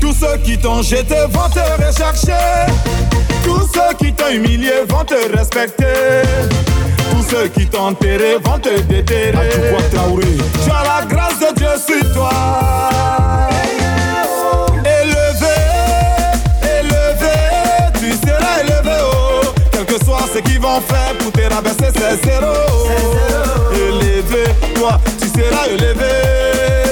Tous ceux qui t'ont jeté vont te rechercher. Tous ceux qui t'ont humilié vont te respecter. Tous ceux qui t'ont enterré vont te déterrer. Tu as la grâce de Dieu sur toi. Élevé, élevé, tu seras élevé. Oh. Quel que soit ce qu'ils vont faire pour te rabaisser, c'est zéro. Élevé, toi, tu seras élevé.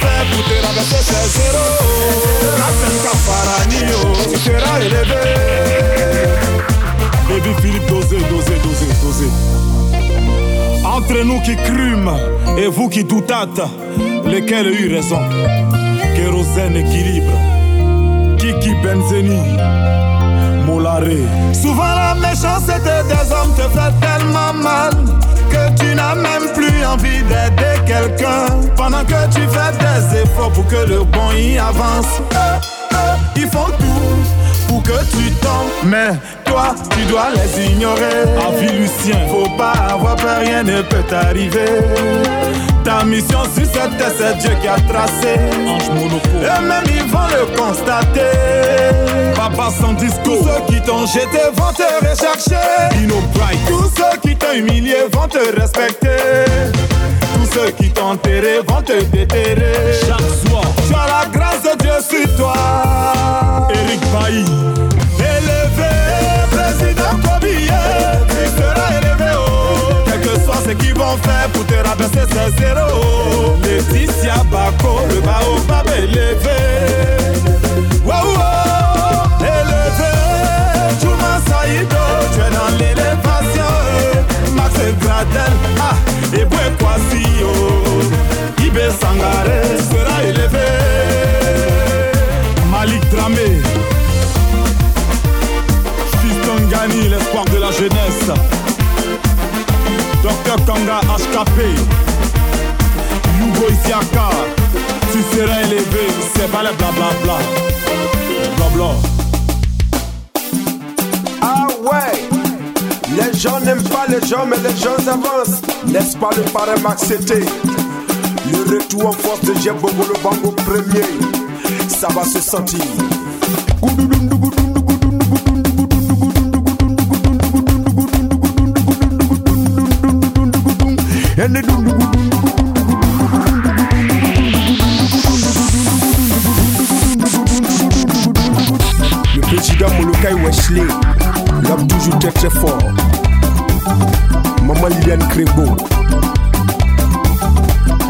Te rabaisser c'est zéro Captain tu seras élevé Baby Philippe, dosez, dosez, dosez, dosez. Entre nous qui crûmes et vous qui doutâtes Lesquels eu raison? Kérosène équilibre. Kiki Benzeni Molaré Souvent la méchanceté des hommes te fait tellement mal que tu n'as même plus envie d'aider quelqu'un pendant que tu fais des efforts pour que le bon y avance. ils font tout pour que tu tombes, mais toi tu dois les ignorer. Avis Lucien, faut pas avoir peur, rien ne peut t'arriver. Ta mission sur cette terre, c'est Dieu qui a tracé. Et même ils vont le constater. Papa sans discours. Tous ceux qui t'ont jeté vont te rechercher. Tous ceux qui t'ont humilié vont te respecter. Tous ceux qui t'ont enterré vont te déterrer. Chaque soir, tu as la grâce de Dieu sur toi. Eric Bailly, élevé, président Kobiye, tu seras élevé. Ce qu'ils vont faire pour te rabaisser, c'est zéro. Laetitia Bako, le baobab élevé. Wow, wow, élevé. Juma Saïdo, tu es dans l'élévation. Max Gradel, ah, et Kwasio. Ibe Sangare sera élevé. Malik Dramé. Fiston Gani, l'espoir de la jeunesse. Docteur Kanga HKP Yugo Isiaka Tu seras élevé, c'est pas le blablabla Blabla Ah ouais. Les gens n'aiment pas les gens mais les gens avancent. N'est-ce pas le parrain Max c'était Le retour en force de le bango premier. Ça va se sentir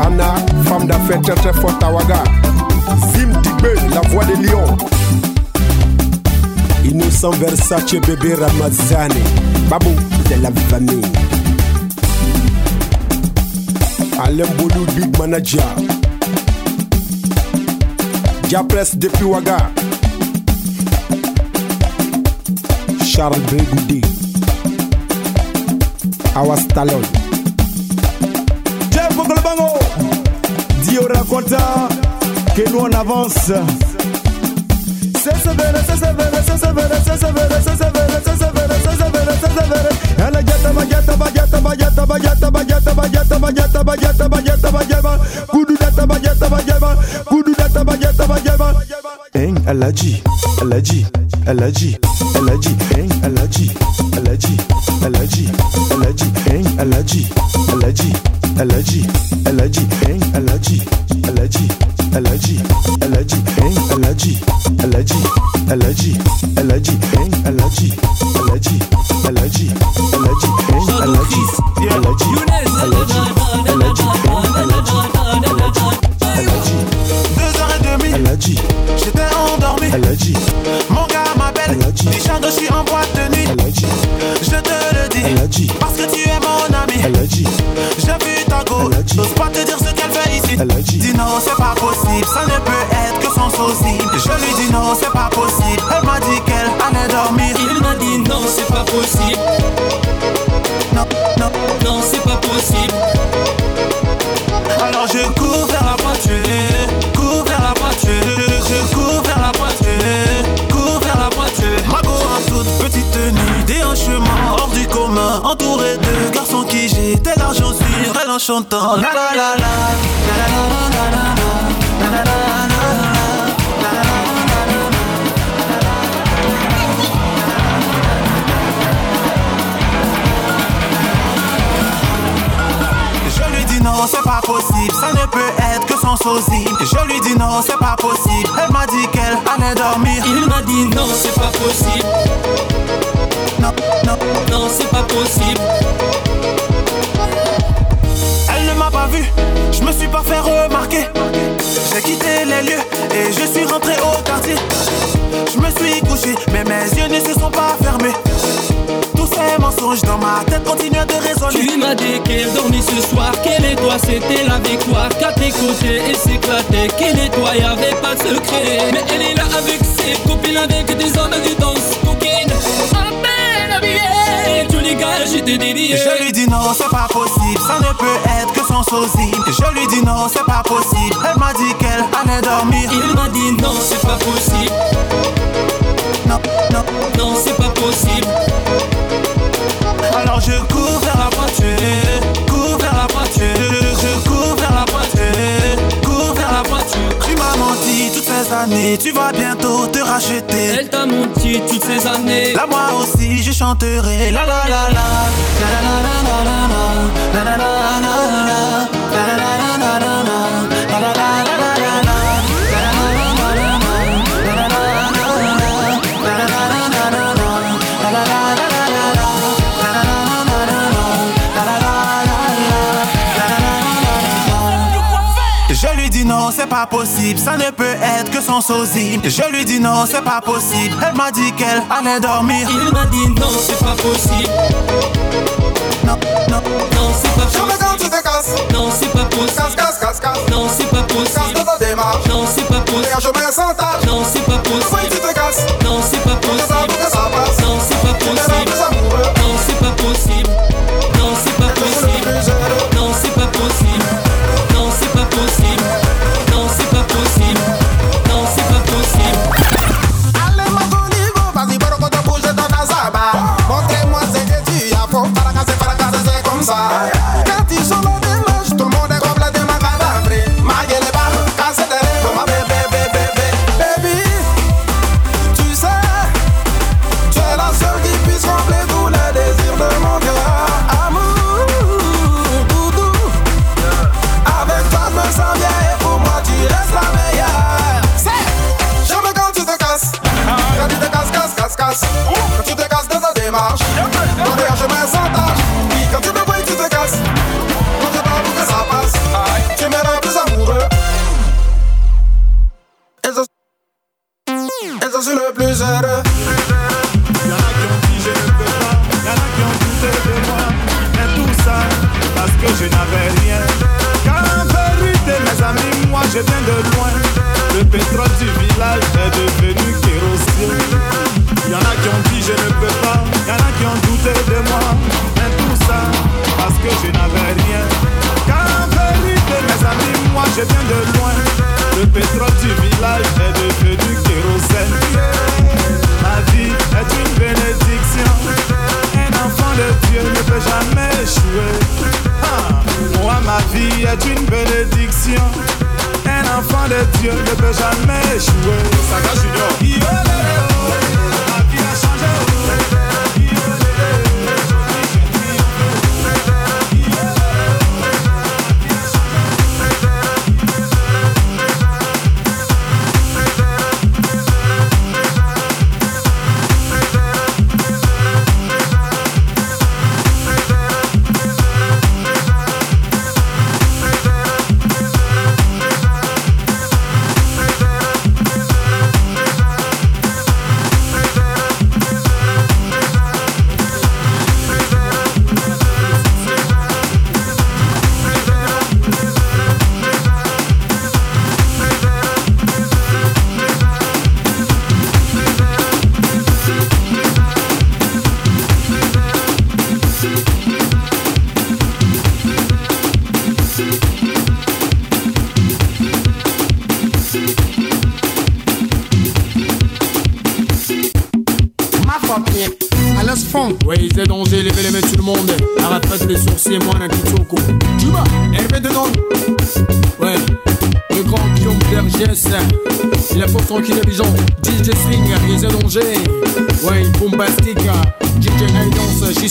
Anna, femme d'affaires très très forte Tawaga. Zim Digbe, la voix des lions. Innocent Versace, bébé Ramazani. Babou, de la famille. Alain Boulou, big manager. Diapresse depuis Ouaga. Charles Bregoudi. Awa Stallone. Bogolobango Dio raconta que nous on avance C'est sévère, c'est sévère, c'est sévère, c'est sévère, c'est sévère, c'est allergy, allergy. Je lui la non, c'est pas possible, ça ne peut être que son sosie. Je lui dis non, c'est pas possible. Elle m'a dit qu'elle allait dormir. Il m'a dit non, c'est pas possible. Non, non, non, c'est pas possible je me suis pas fait remarquer. J'ai quitté les lieux et je suis rentré au quartier. Je me suis couché, mais mes yeux ne se sont pas fermés ces mensonges dans ma tête continuent de résonner. Tu m'as dit qu'elle dormit ce soir, qu'elle et toi c'était la victoire. Qu'à tes côtés, elle s'éclatait, qu'elle et toi y'avait pas de secret. Mais elle est là avec ses copines, avec des hommes peine j'étais. Je lui dis non, c'est pas possible, ça ne peut être que son sosie. Je lui dis non, c'est pas possible. Elle m'a dit qu'elle allait dormir. Il m'a dit non, c'est pas possible. Non, non, non, c'est pas possible. Alors je cours vers la voiture, m'as menti toutes ces années, tu vas bientôt te racheter. Elle t'a menti toutes ces années. Là moi aussi je chanterai la la la la, la la la la la la la la la la la la c'est pas possible, ça ne peut être que son sosie. Je lui dis non, c'est pas possible. Elle m'a dit qu'elle allait dormir. Il m'a dit non, c'est pas possible. Non, non, non, c'est pas possible. quand tu te casses. Non, c'est pas possible. Casse, casse, casse, casse. Non, c'est pas possible. Casse de ta démarche. Non, c'est pas possible. Je mets sans tâche. Non, c'est pas possible. Pourquoi tu te casses. Non, c'est pas possible. Non, c'est pas possible.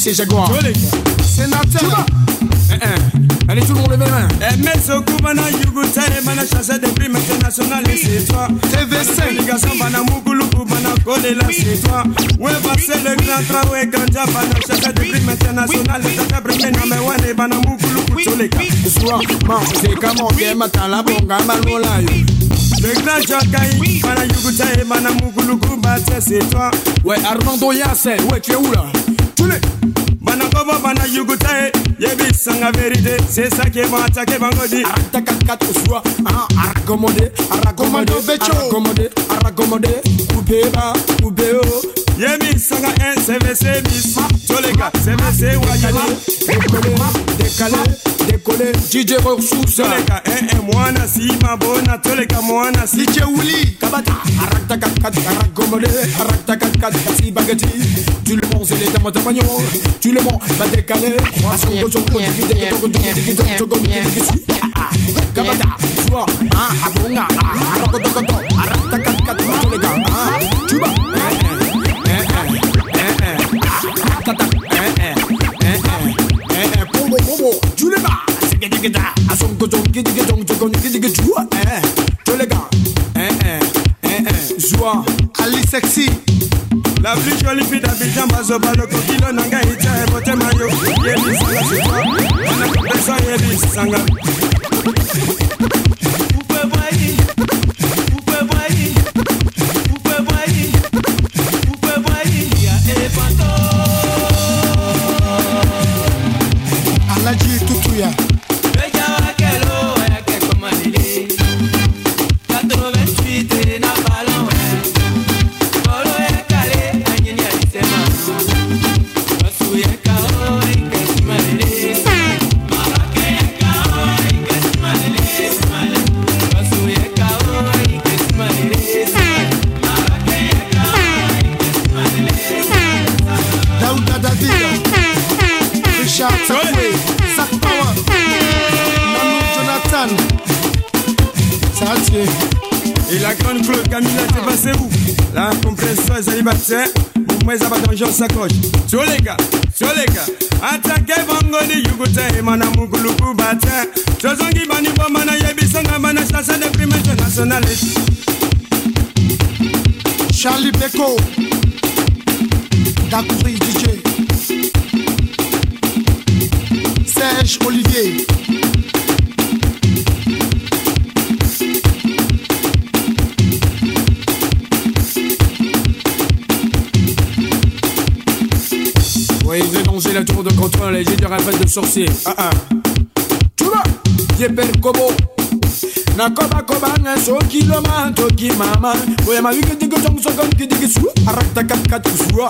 JC Jaguar. Sénateur. Eh, eh. Allez tout le monde levez les mains emesoku bana yuguta ye bana chasse de prime international et c'est toi. TV5 Délégation bana muguluku bana kolela c'est toi. Ouais c'est le grand travail ganja bana chasse de prime international et tata prime na me wane bana muguluku toleka Soir, man, c'est comment bien matin la bonga malola yo Le grand Jokai bana yuguta ye bana muguluku bate c'est toi. Ouais, Armando Yassé, ouais, tu es où là? Tu l'es babana yuguta ye ye bi sanga verite c'est ça qui est bon attaqué vendredi arataka katusua aragomode aragomode. Vecho aragomode aragomode kubeba kubeo ye mi sanga un cvc mis jolega cvc wajani décalé décoller DJ Roxusa Toleka eh mwana si mabona toleka mwana si cheuli kabata arakta kakat karagomode arakta kakat si bagati tu le manges les dames de pagnon tu le manges ma décalé asongo songo digi digi togo digi digi togo togo digi digi kabata soa ah abonga arakta kakat arakta kakat toleka ah tu vas 다 아송고 종기지게 종조건 기지게 좋아 에 졸레가 에에에에 좋아 알리 섹시 La plus jolie fille d'Abidjan, Nanga, Itia, et Bote Vous pouvez voir, vous pouvez voir, vous pouvez voir, voir, il y a Jean-Claude Camilla, t'es passé où La complaisance soit célibataire, pour moi, ça va dans Jean Sacoche. Sur les gars, les gars. Attaquez Bangoni, Yugote, Manamuguluku, Batin. Jozongi, Bani, Bamana, Yabisanga, Mana, Chassa, Déprimation nationaliste. Charlie Beko, Dakouri DJ, Serge Olivier. Oui, j'ai mangé la tour de contrôle et j'ai des rafales de sorcier. Ah ah. Tu vois, j'ai perdu Kobo. nakoba kobanga soki loma toki mama. Boya mawiki tiki tongisokonki tiki su araktakapkatusuwa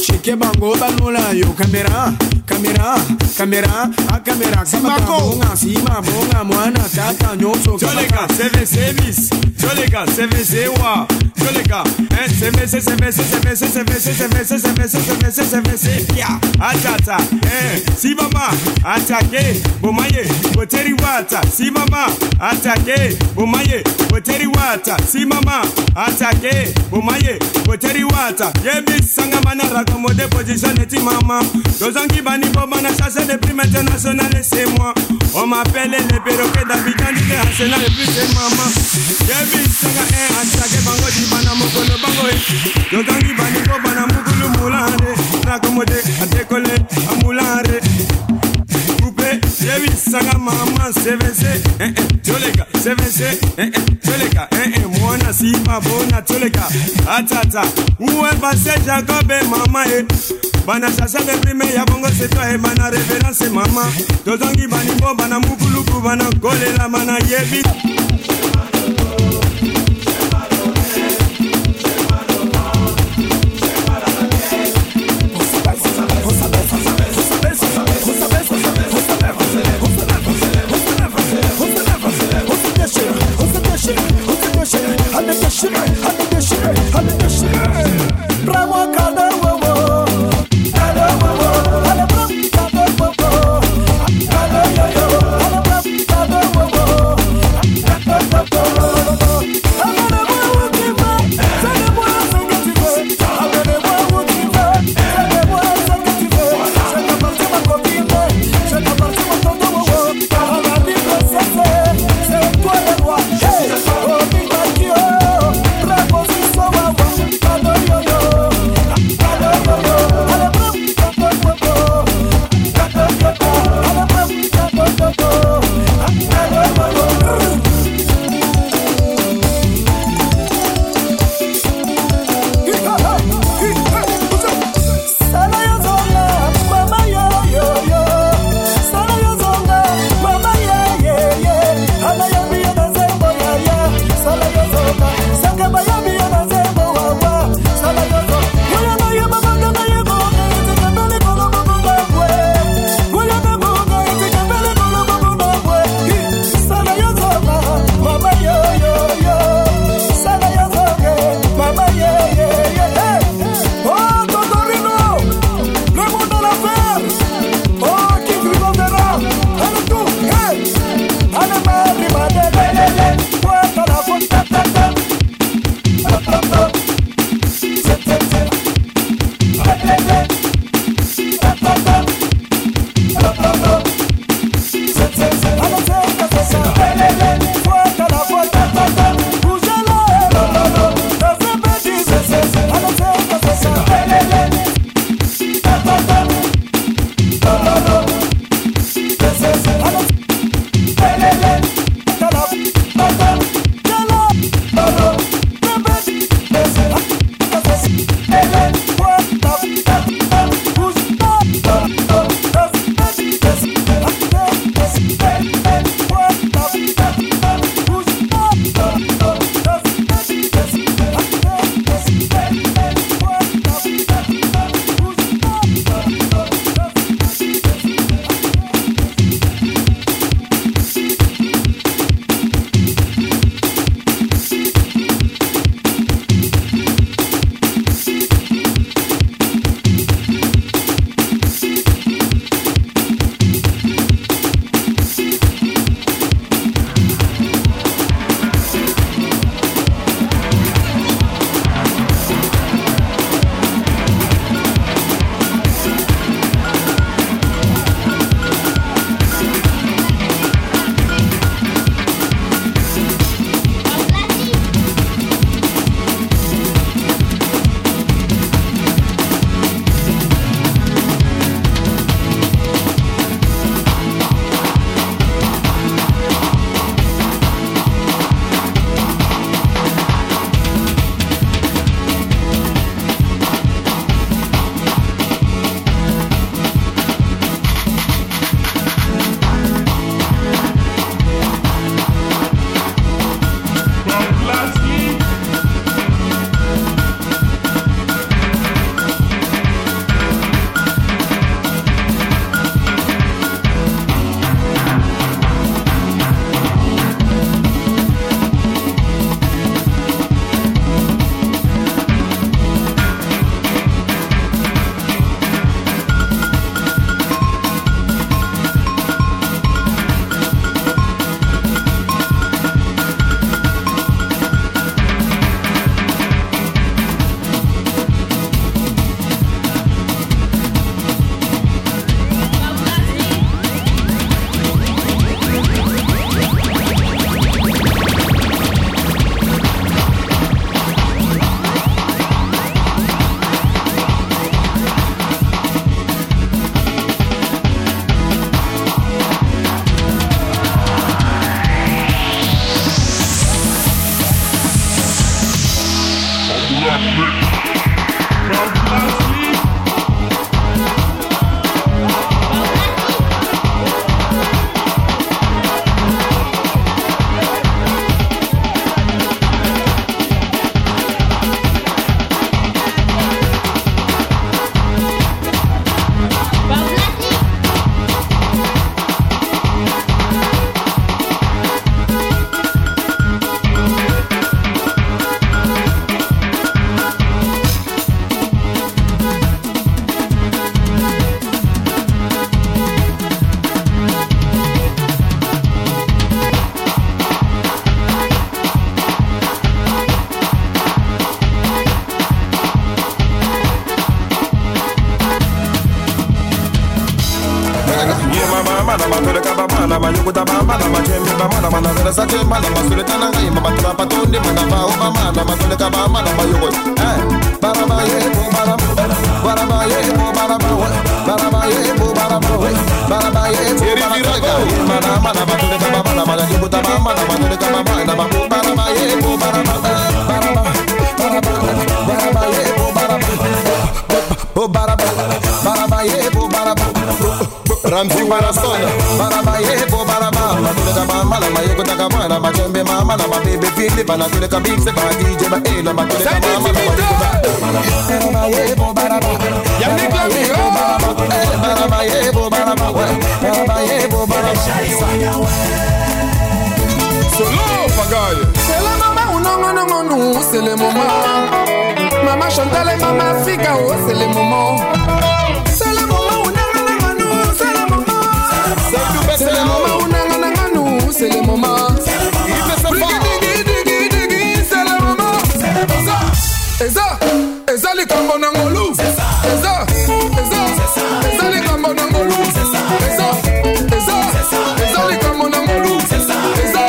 shike bango banula yo kamera kamera kamera akamera ah, kabakamonga sima bonga mwana tata nyonso kabaka sevesevis joleka sevesewa nyoso Toleka, CVC bis Toleka, CVC wa Toleka, hein, CVC, CVC, CVC, CVC, CVC, CVC, CVC, CVC, ya Atata, hein, si mama Atake, bomaye, boteri wata. Si mama, atake, bomaye, boteri wata. Si mama, atake, bomaye, boteri wata. Yebi sanga mana rakomode position mama. Dozangi bani bomana chasse des primes internationales c'est moi On m'appelle les perroquets d'Abidjan Arsenal et plus c'est maman Yebi sanga un eh, atake bango bana mokolo bango e. yokangi baniko bana mokulu mulande. Nakomode atekole amulare coupe yebisaga mama sevese eh, eh, tyoleka sevese eh, tyoleka mwana sima bona tyoleka atata uwe base jacobe mama e? Bana chacha deprime ya bongo setoye bana reverence mama. Tozongi banimbo bana mukuluku bana kolela bana yebi. I need that shit. I de şire, shit. likambo na ngolu. Eza eza eza likambo na ngolu. Eza eza eza likambo na ngolu. Eza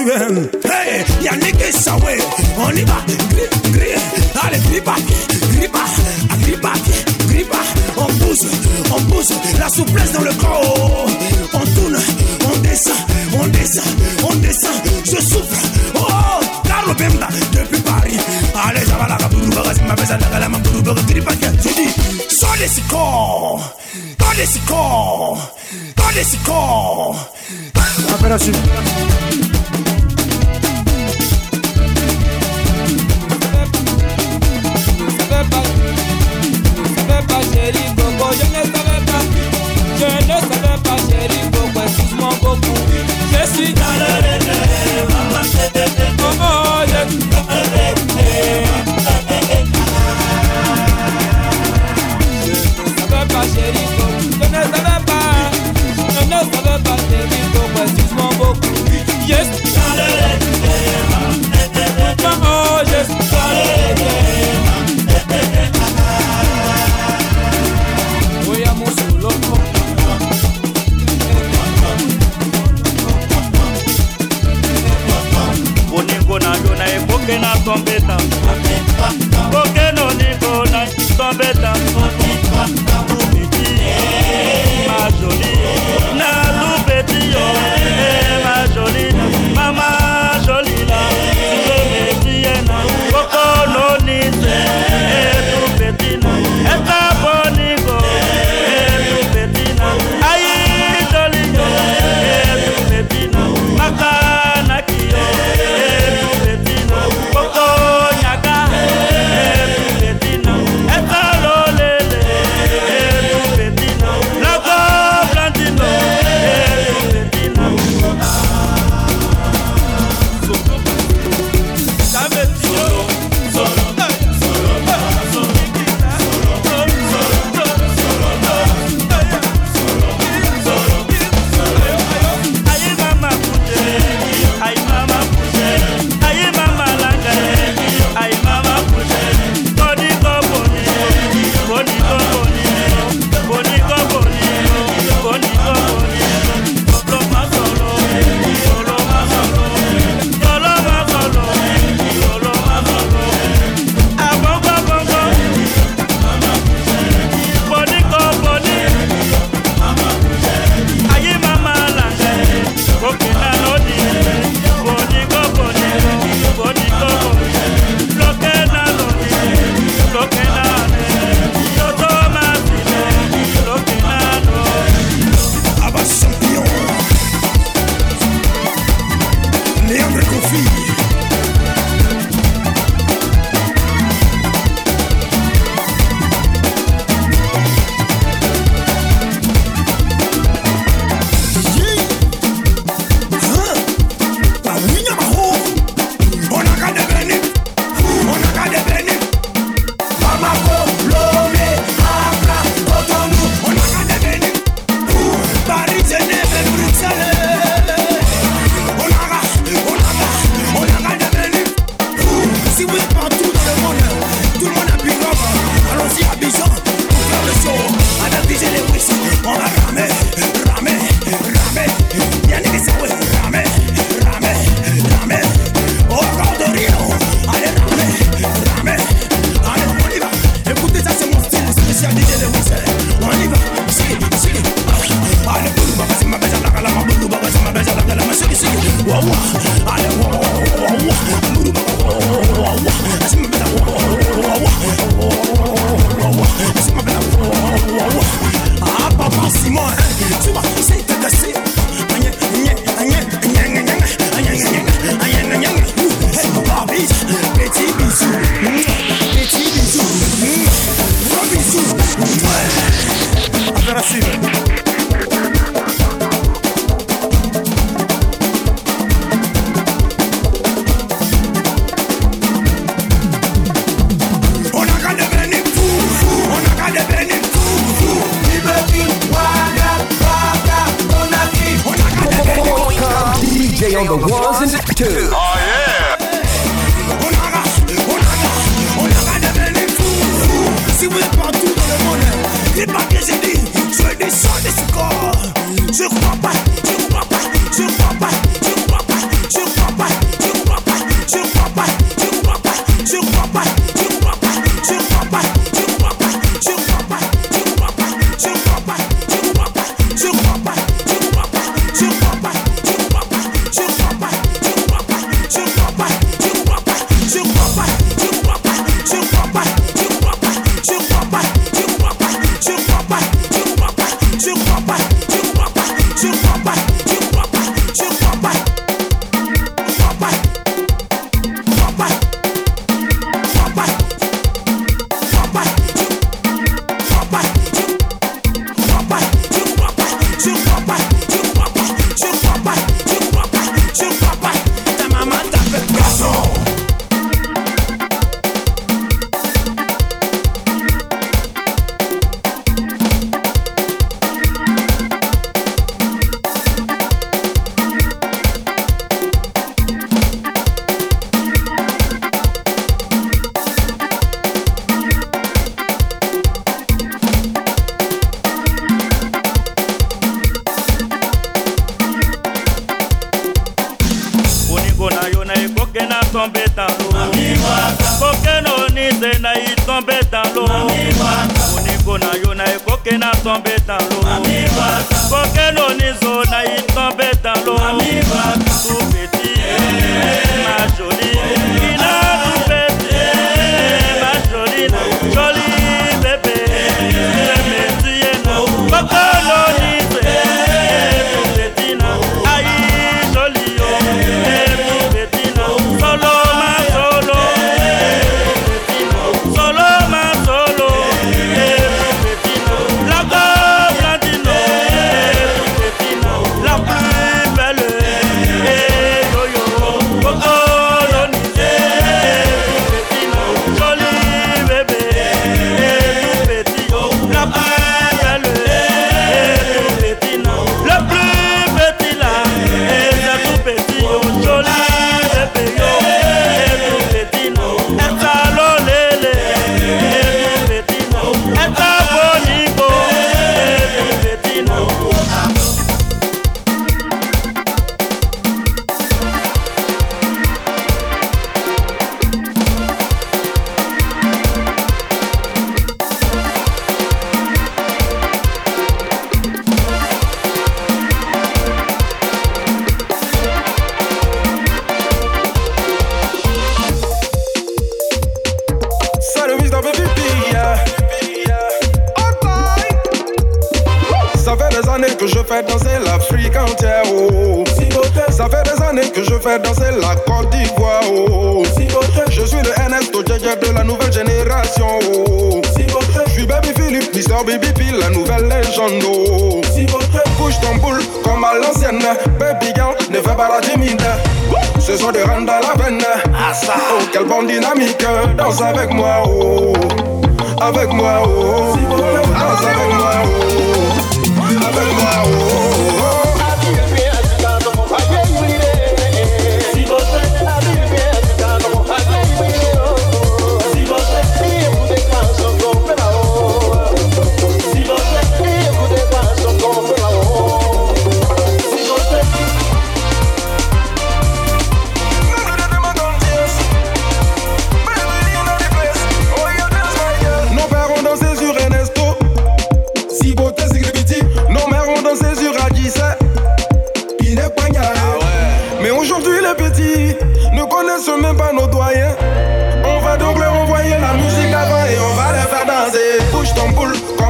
Cigano. Porque lo nizo na ito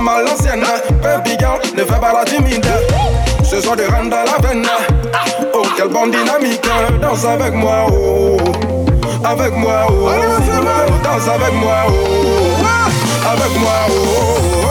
forme à l'ancienne. Baby ne fais pas la timide. Ce soir de rentre à la veine. Oh, quelle bande dynamique. Danse avec moi, oh. Avec moi, oh. Danse avec moi, oh. Avec moi, oh.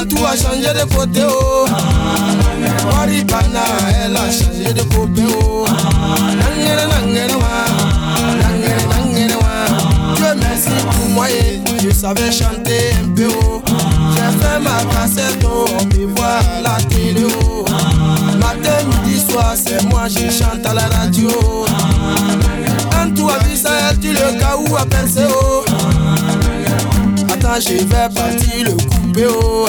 A changé de côté, oh. Elle a changé de copain, oh. Nangere, nangere, wa. Nangere, merci pour moi, et je savais chanter un peu, oh. J'ai fait ma cassette, oh. On me la oh. Matin, midi, soir, c'est moi, je chante à la radio. Un tour à Bissau, tu le cas où à penser, oh. Attends, je vais partir le couper, oh.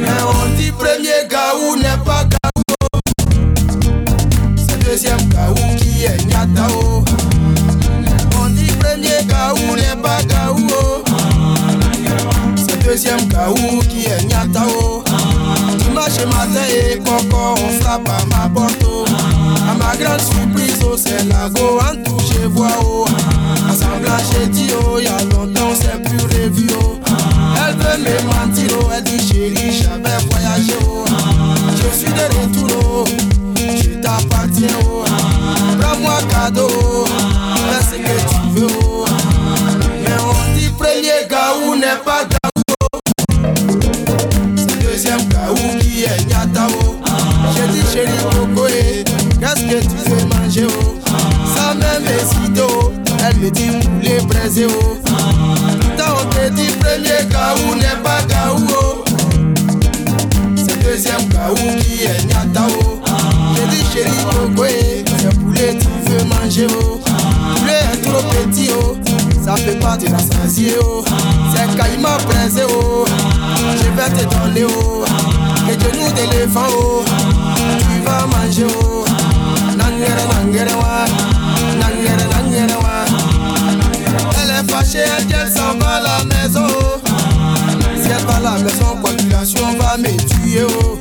Mais on dit premier gaou n'est pas gaou. C'est deuxième gaou qui est nyata, oh. On dit premier gaou n'est pas gaou, oh. C'est deuxième gaou qui est nyata, oh. Dimanche matin et coco, on frappe à ma porte, oh. À ma grande surprise, oh, c'est la go en tout, je vois, oh. Semblant, j'ai dit, oh, y'a longtemps, on s'est plus revu, oh. Elle veut me mentir, oh, elle dit, chérie, j'avais voyagé, oh. Je suis de retour, oh. Je t'appartiens, oh. Prends-moi cadeau, oh. Fais ce que tu veux, oh. Mais on dit, premier gaou n'est pas manger, oh. Ça même oh. Elle me dit, poulet braisé, oh. Pourtant, on te dit, premier gaou n'est pas gaou, oh. C'est deuxième gaou qui est nyata, oh. J'ai dit, chérie, eh, le poulet, tu veux manger, oh. Poulet est trop petit, oh. Ça peut pas te rassasier, oh. C'est caïman braisé, oh. Je vais te donner, oh. Les genoux d'éléphant, oh. Tu vas manger, oh. Elle est fâchée, elle dit s'en va à la maison. Si elle va à la maison, population va me tuer, oh.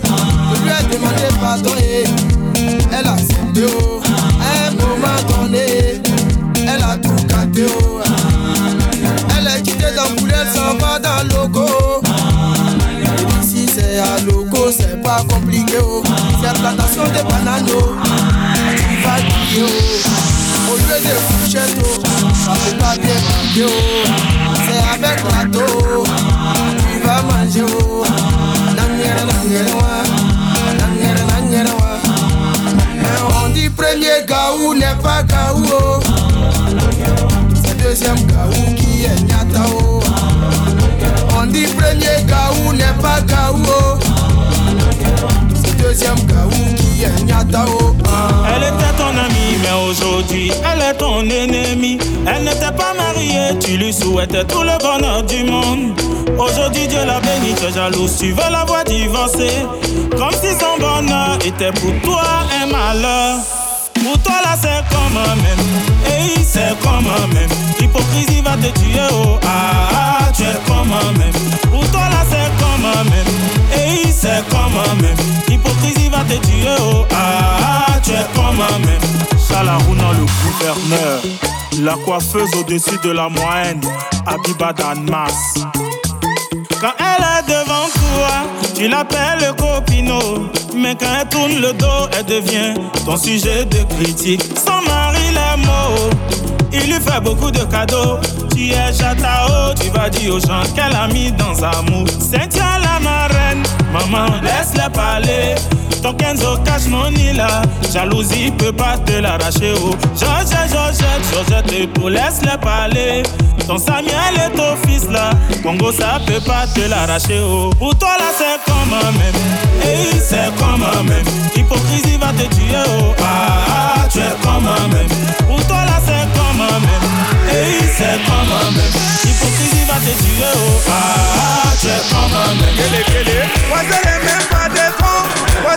Je lui ai demandé pardon, et elle a accepté, oh. À un moment elle a tout gâté, oh. C'est pas compliqué, oh. C'est plantation de bananes, oh. Tu vas crier, oh. Au lieu de fourchette, oh. Ça peut pas bien crier, oh. C'est avec plateau, oh. Tu vas manger, oh. Wa. Nangere, nangere, wa. On dit premier gaou n'est pas gaou, oh. C'est deuxième gaou qui est nyata, oh. On dit premier gaou n'est pas gaou, oh. Deuxième oh. Elle était ton amie, mais aujourd'hui elle est ton ennemie. Elle n'était pas mariée, tu lui souhaitais tout le bonheur du monde. Aujourd'hui Dieu l'a bénie, tu es jalouse, tu veux la voir divorcer. Comme si son bonheur était pour toi un malheur. Pour toi là c'est comme même, et c'est comme même. L'hypocrisie va te tuer, oh ah, ah tu es comme même. Pour toi là c'est comme même, et c'est comme même. L'hypocrisie va te tuer, oh ah, ah tu es comme même. Chalarouna le gouverneur, la coiffeuse au-dessus de la moyenne, Abiba Danmas. Quand elle est devant toi, tu l'appelles copino. Mais quand elle tourne le dos, elle devient ton sujet de critique. Son mari mots, il lui fait beaucoup de cadeaux. Tu es Jatao, tu vas dire aux gens qu'elle a mis dans amour. Cynthia la marraine, maman, laisse-les parler. Ton Kenzo cache mon là, jalousie peut pas te l'arracher. Oh. Georgette, Georgette, Georgette, épaule, laisse-les parler. Ton Samuel est ton fils là, Congo ça peut pas te l'arracher. Oh. Pour toi là c'est comme un même, et c'est comme un même. Hypocrisie va te tuer. Oh. Ah, ah, tu es comme un même. Pour toi là c'est comme un même, et c'est comme un même. Te tuer. Oh. Ah, ah, tu es comme un même. Kele, kele. Moi je n'ai même pas de fond, moi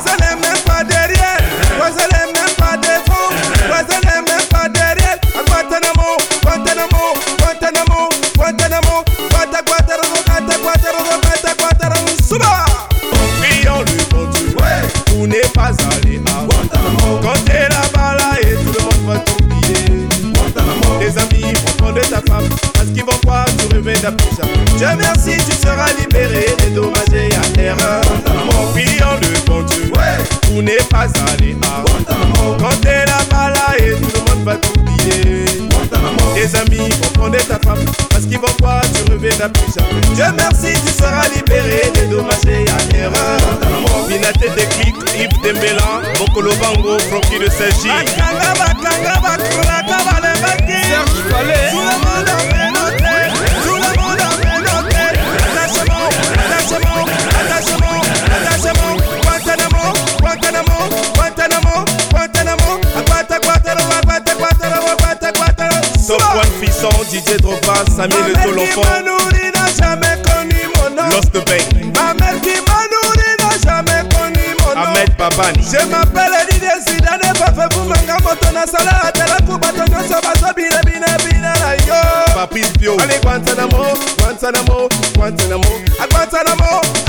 Guantanamo, Guantanamo, at Guantanamo.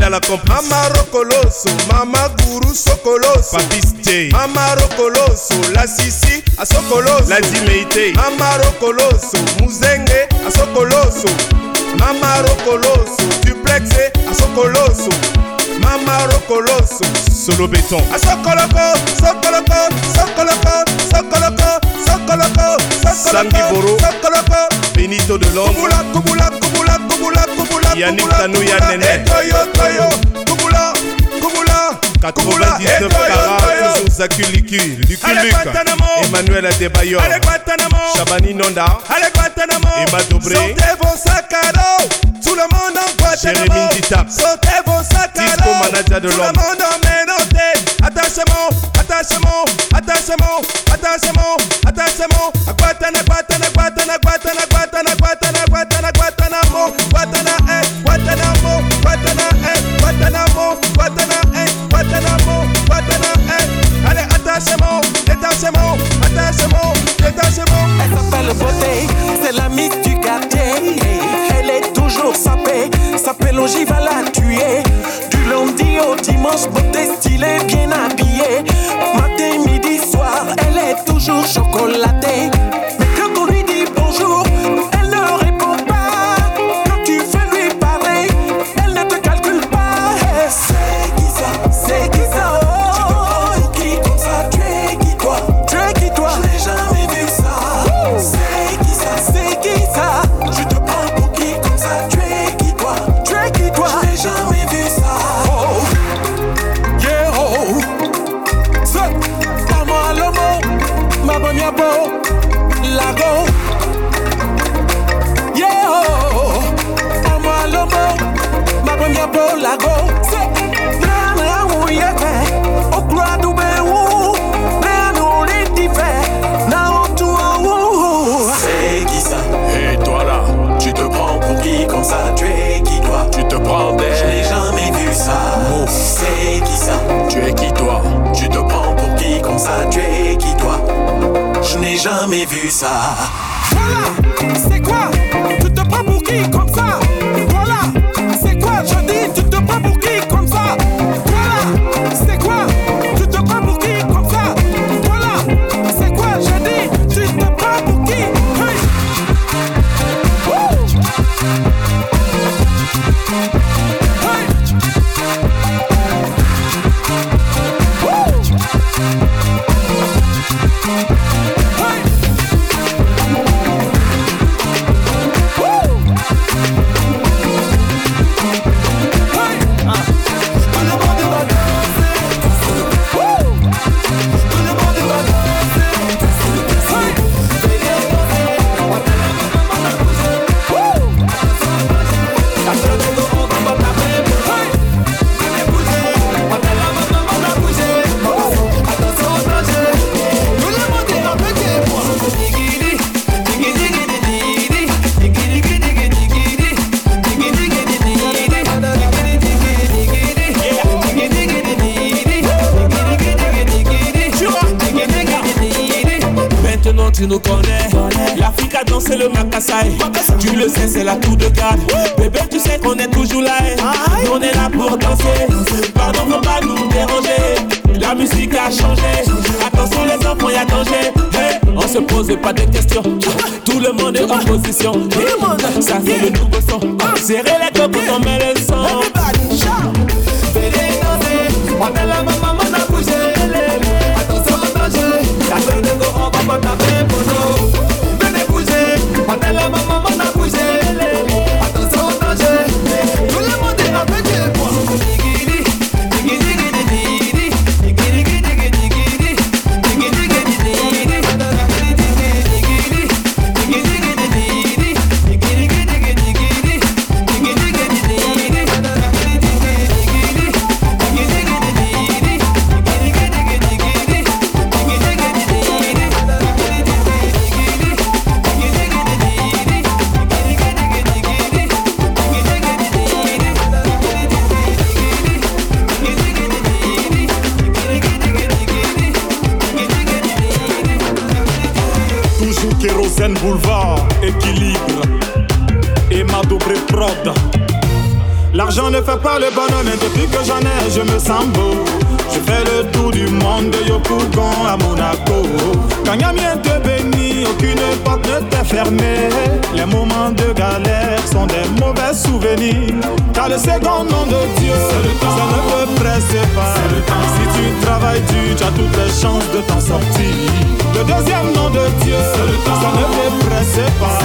mama rokoloso mama guru sokoloso. Papiste. Mama rokoloso la sisi asokoloso la dimeite mama rokoloso muzenge asokoloso mama rokoloso duplexe asokoloso mama rokoloso solo béton. Asokoloko sokoloko sokoloko sokoloko sokoloko sokoloko sokoloko benito de l'homme. Kubula kubula kubula kubula Yannick Tanou Yannenet eh, Toyo Toyo. Kumula Kumula. 99 eh, Kara Toujours Zaku Emmanuel Adebayo. Chabani Nonda. Emma Dobré Sortez vos sacs à dos Tout le monde en Guantanamo. Sortez vos sacs à dos Tout le monde en Ménoté. Attachez-moi Attachez-moi manches, beauté stylé, bien habillé. Ma さ。Tu nous connais. L'Afrique a dansé le Makassai. Tu le sais, c'est la tour de garde. Bébé, tu sais qu'on est toujours là. eh. On est là pour danser. Pardon, faut pas nous déranger. La musique a changé. Attention les enfants, y a danger. On se pose pas de questions. Tout le monde est en position. Ça fait le nouveau son. Serrez les coques quand on le son. On est là, maman, on a bougé. Attention au danger. Ça fait le go, on va pas taper bouger. On équilibre et ma double prod. L'argent ne fait pas le bonheur, mais depuis que j'en ai, je me sens beau. Je fais le tour du monde de Yopougon à Monaco. Quand Yamien aucune porte ne t'est fermée. Les moments de galère sont des mauvais souvenirs. Car le second nom de Dieu, ça ne te presse pas. Si tu travailles dur, tu as toutes les chances de t'en sortir. Le deuxième nom de Dieu, ça ne te presse pas.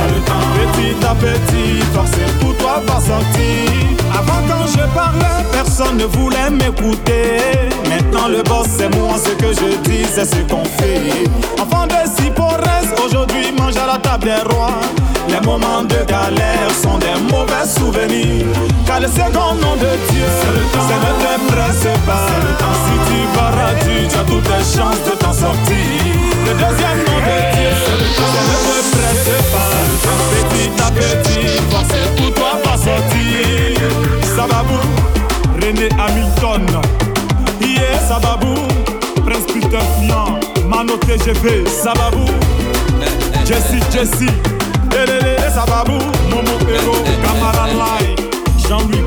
Petit à petit, forcé pour toi va sortir. Avant quand je parlais, personne ne voulait m'écouter. Maintenant le boss c'est moi, ce que je dis c'est ce qu'on fait. Aujourd'hui mange à la table des rois. Les moments de galère sont des mauvais souvenirs. Car le second nom de Dieu, ça ne te presse pas. Si tu vas tu, as toutes les chances de t'en sortir. Le deuxième nom de Dieu, ça ne te presse pas. Petit à petit, pour toi va sortir. Sababou, René Hamilton. Yeah, Sababou, Prince Peter Fian, Mano TGV, Sababou, Jessie Jessie, Elele Sababou, Momo Hero, Camara Lai, Jean-Louis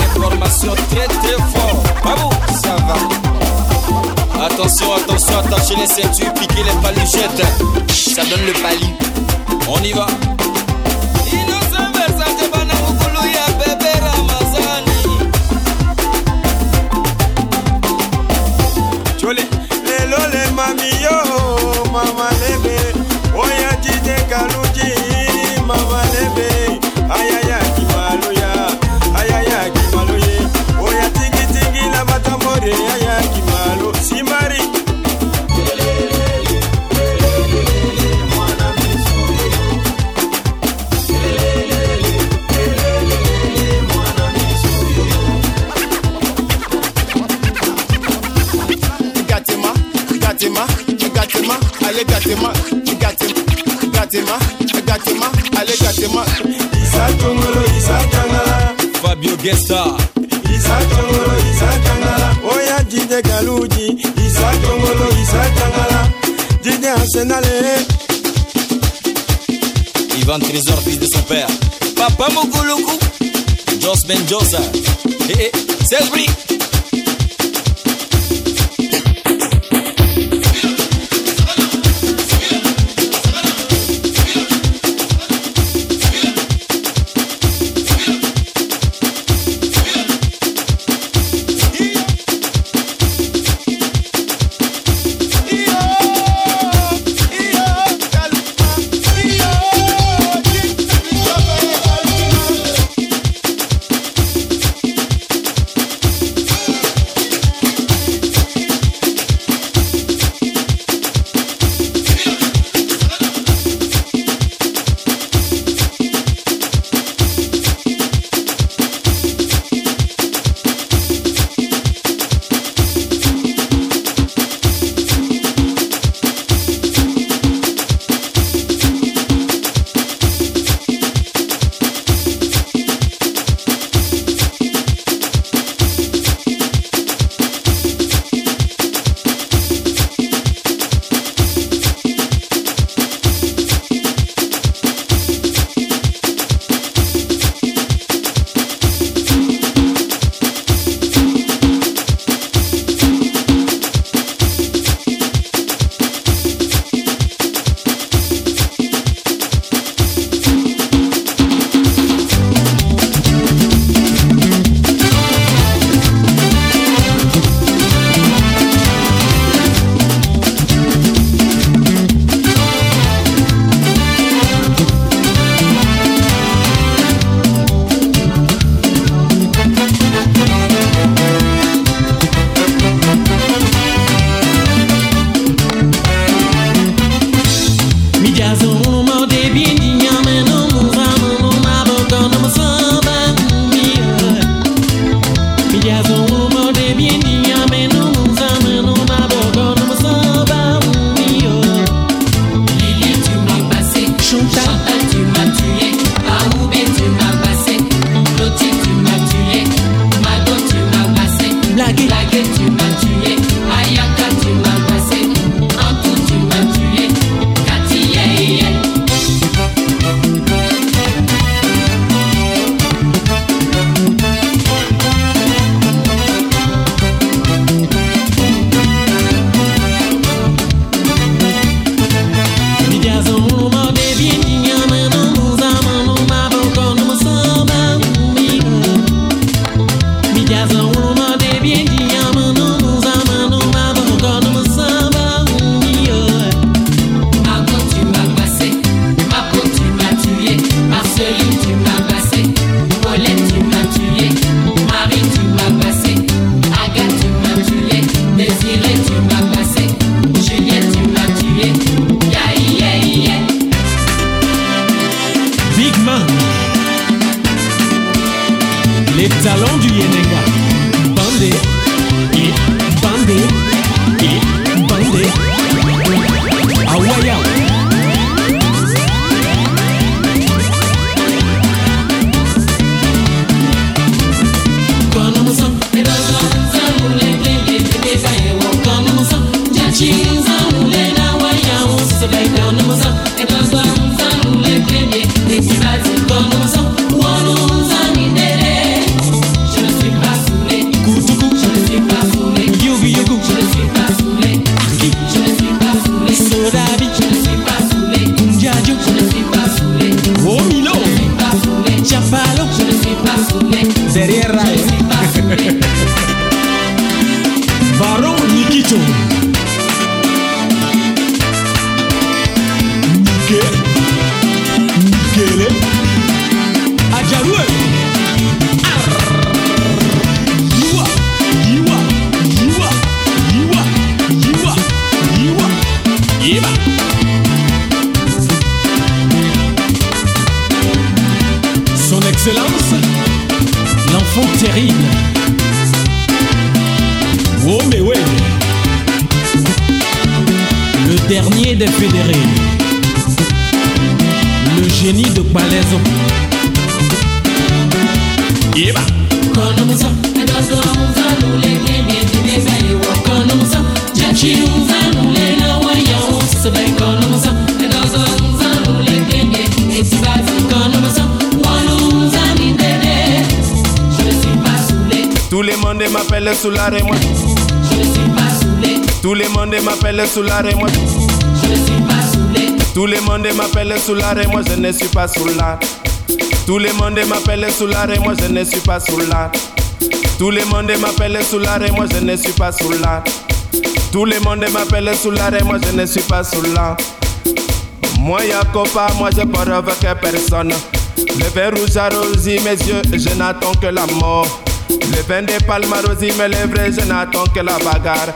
information très très fort. Bravo, ça va. Attention, attention, attachez les ceintures, piquez les paluchettes. Ça donne le pali. On y va. Mama Fabio Gesta. isa oya kaluji, isa isa arsenale. Ivan Trésor, fils de son père. Papa Mokuluku. Joss Mendoza. Eh, eh, c'est les monde m'appellent Soulare, moi. Je ne suis pas saoulé. Tous les monde m'appellent Soulare, moi je ne suis pas soulard. Tous les monde m'appellent Soulare, moi je ne suis pas soulard. Tous les monde m'appellent Soulare, moi je ne suis pas soulard. Tous les monde m'appellent Soulare, moi je ne suis pas soulard. Moi Yacopa, moi je avec personne. Le verre rouge arrosi mes yeux, je n'attends que la mort. Le vin des palmarosi me lèvres, je n'attends que la bagarre.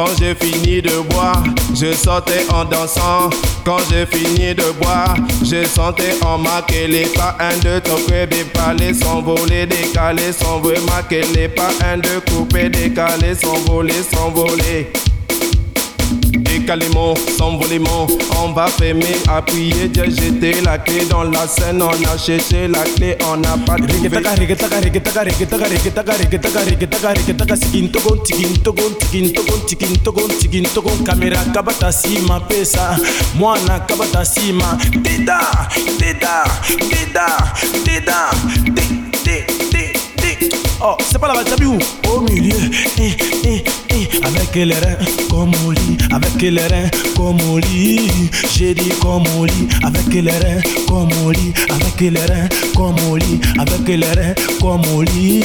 Quand j'ai fini de boire, je sortais en dansant. Quand j'ai fini de boire, je sentais en marquer les pas. Un, de toquer, des palais, s'envoler, décaler, s'envoler, marquer les pas. Un, de couper, décaler, s'envoler, s'envoler décalément, s'envolement. On va fermer, appuyer, Dieu jeter la clé dans la scène. On a cherché la clé, on n'a pas trouvé. kamera kabata sima pesa mwana kabata sima dida dida dida dida Oh, c'est pas la Valtabiou au milieu. Eh, eh, eh. Avec les reins comme au lit, avec les reins comme au lit. J'ai dit comme au lit, avec les reins comme au lit, avec les reins comme au lit, avec les reins comme au lit.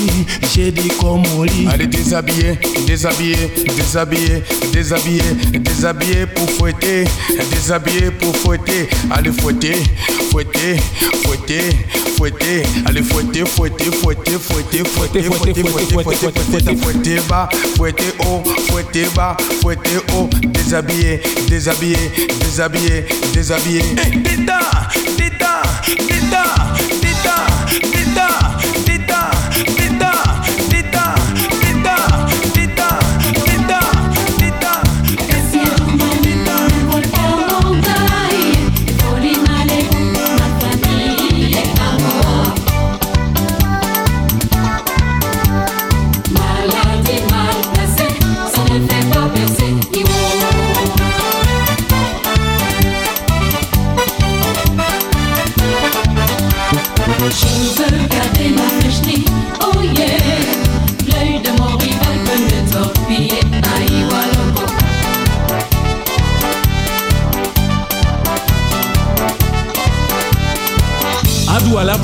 J'ai dit comme au lit. Allez déshabiller, déshabiller, déshabiller, déshabiller, déshabiller pour fouetter, déshabiller pour fouetter. Allez fouetter, fouetter, fouetter, fouetter. Allez fouetter, fouetter, fouetter, fouetter, fouetter fouetter, fouetter, fouetter, fouetter bas, fouetter haut, fouetter bas, fouetter haut, déshabiller, déshabiller, déshabiller, déshabiller. Déda, déda, déda.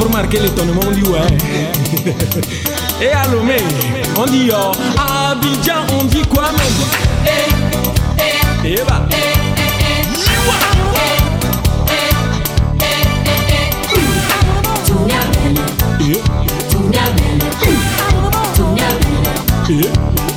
por Markeletto nel mondo uè E a Lomé, on dit yo A Abidjan, on dit quoi même E. Va Yeah.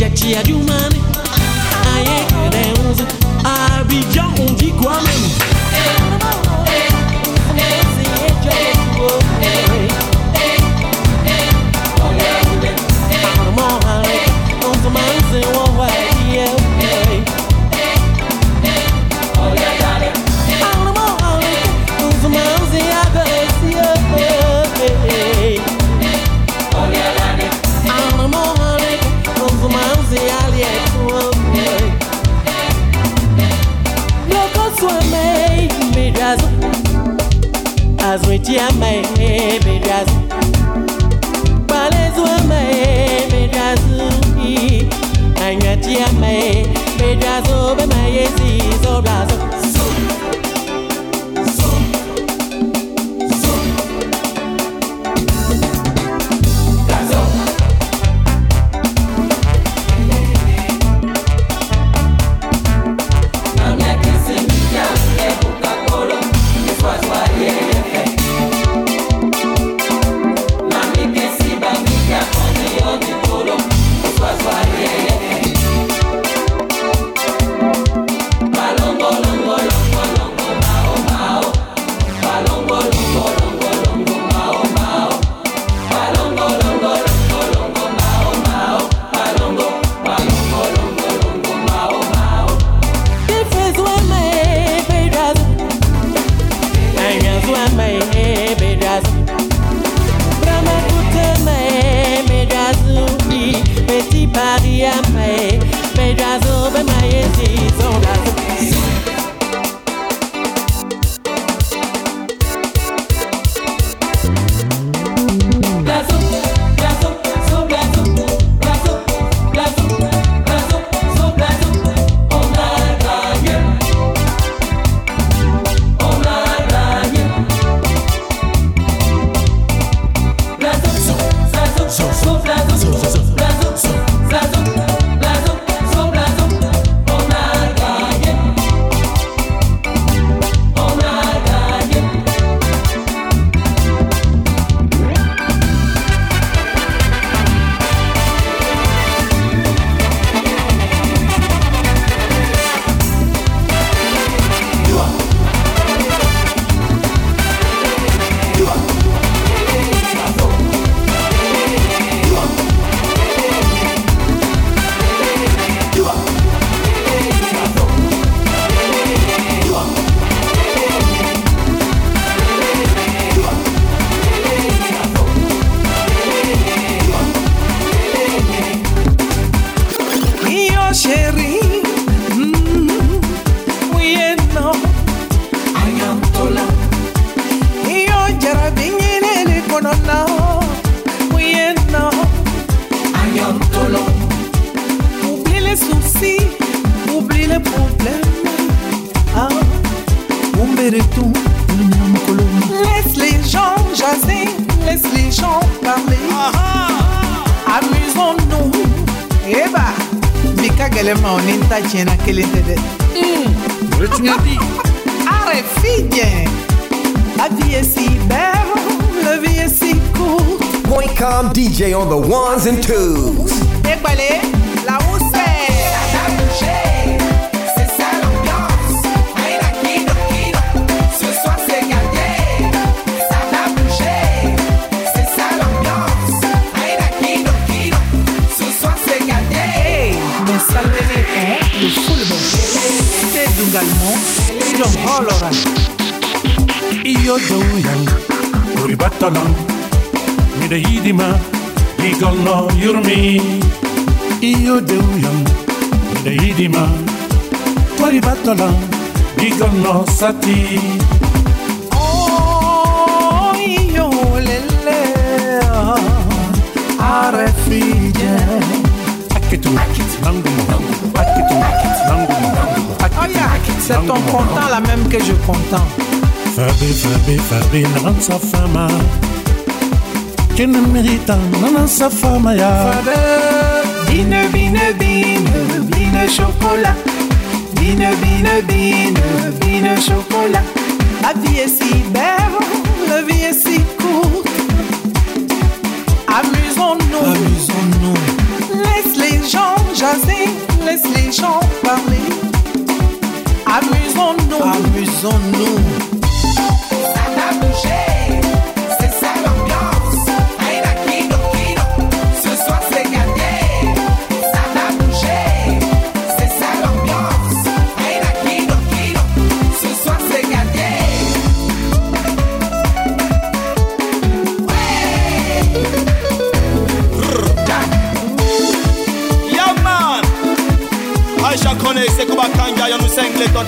já te adiumane, aê, be abidjan. I made. Point com DJ on the ones and twos. Égbale, la C'est Dungalmo. John Hollora. Io doyan Uri yidima Igolno yurmi Io doyan Mida yidima Uri batalan Igolno sati Oh, io lele. Are figlie. Akitu Nangumo Akitu C'est ton content la même que je content. Fabi, Fabi, Fabi, non sa fama. Ne. Bine, bine, bine, bine chocolat. Bine, bine, bine, bine chocolat. La vie est si belle, la vie est si courte. Amusons-nous. Amusons-nous. Laisse les gens jaser, laisse les gens parler. Amusons-nous. Amusons-nous.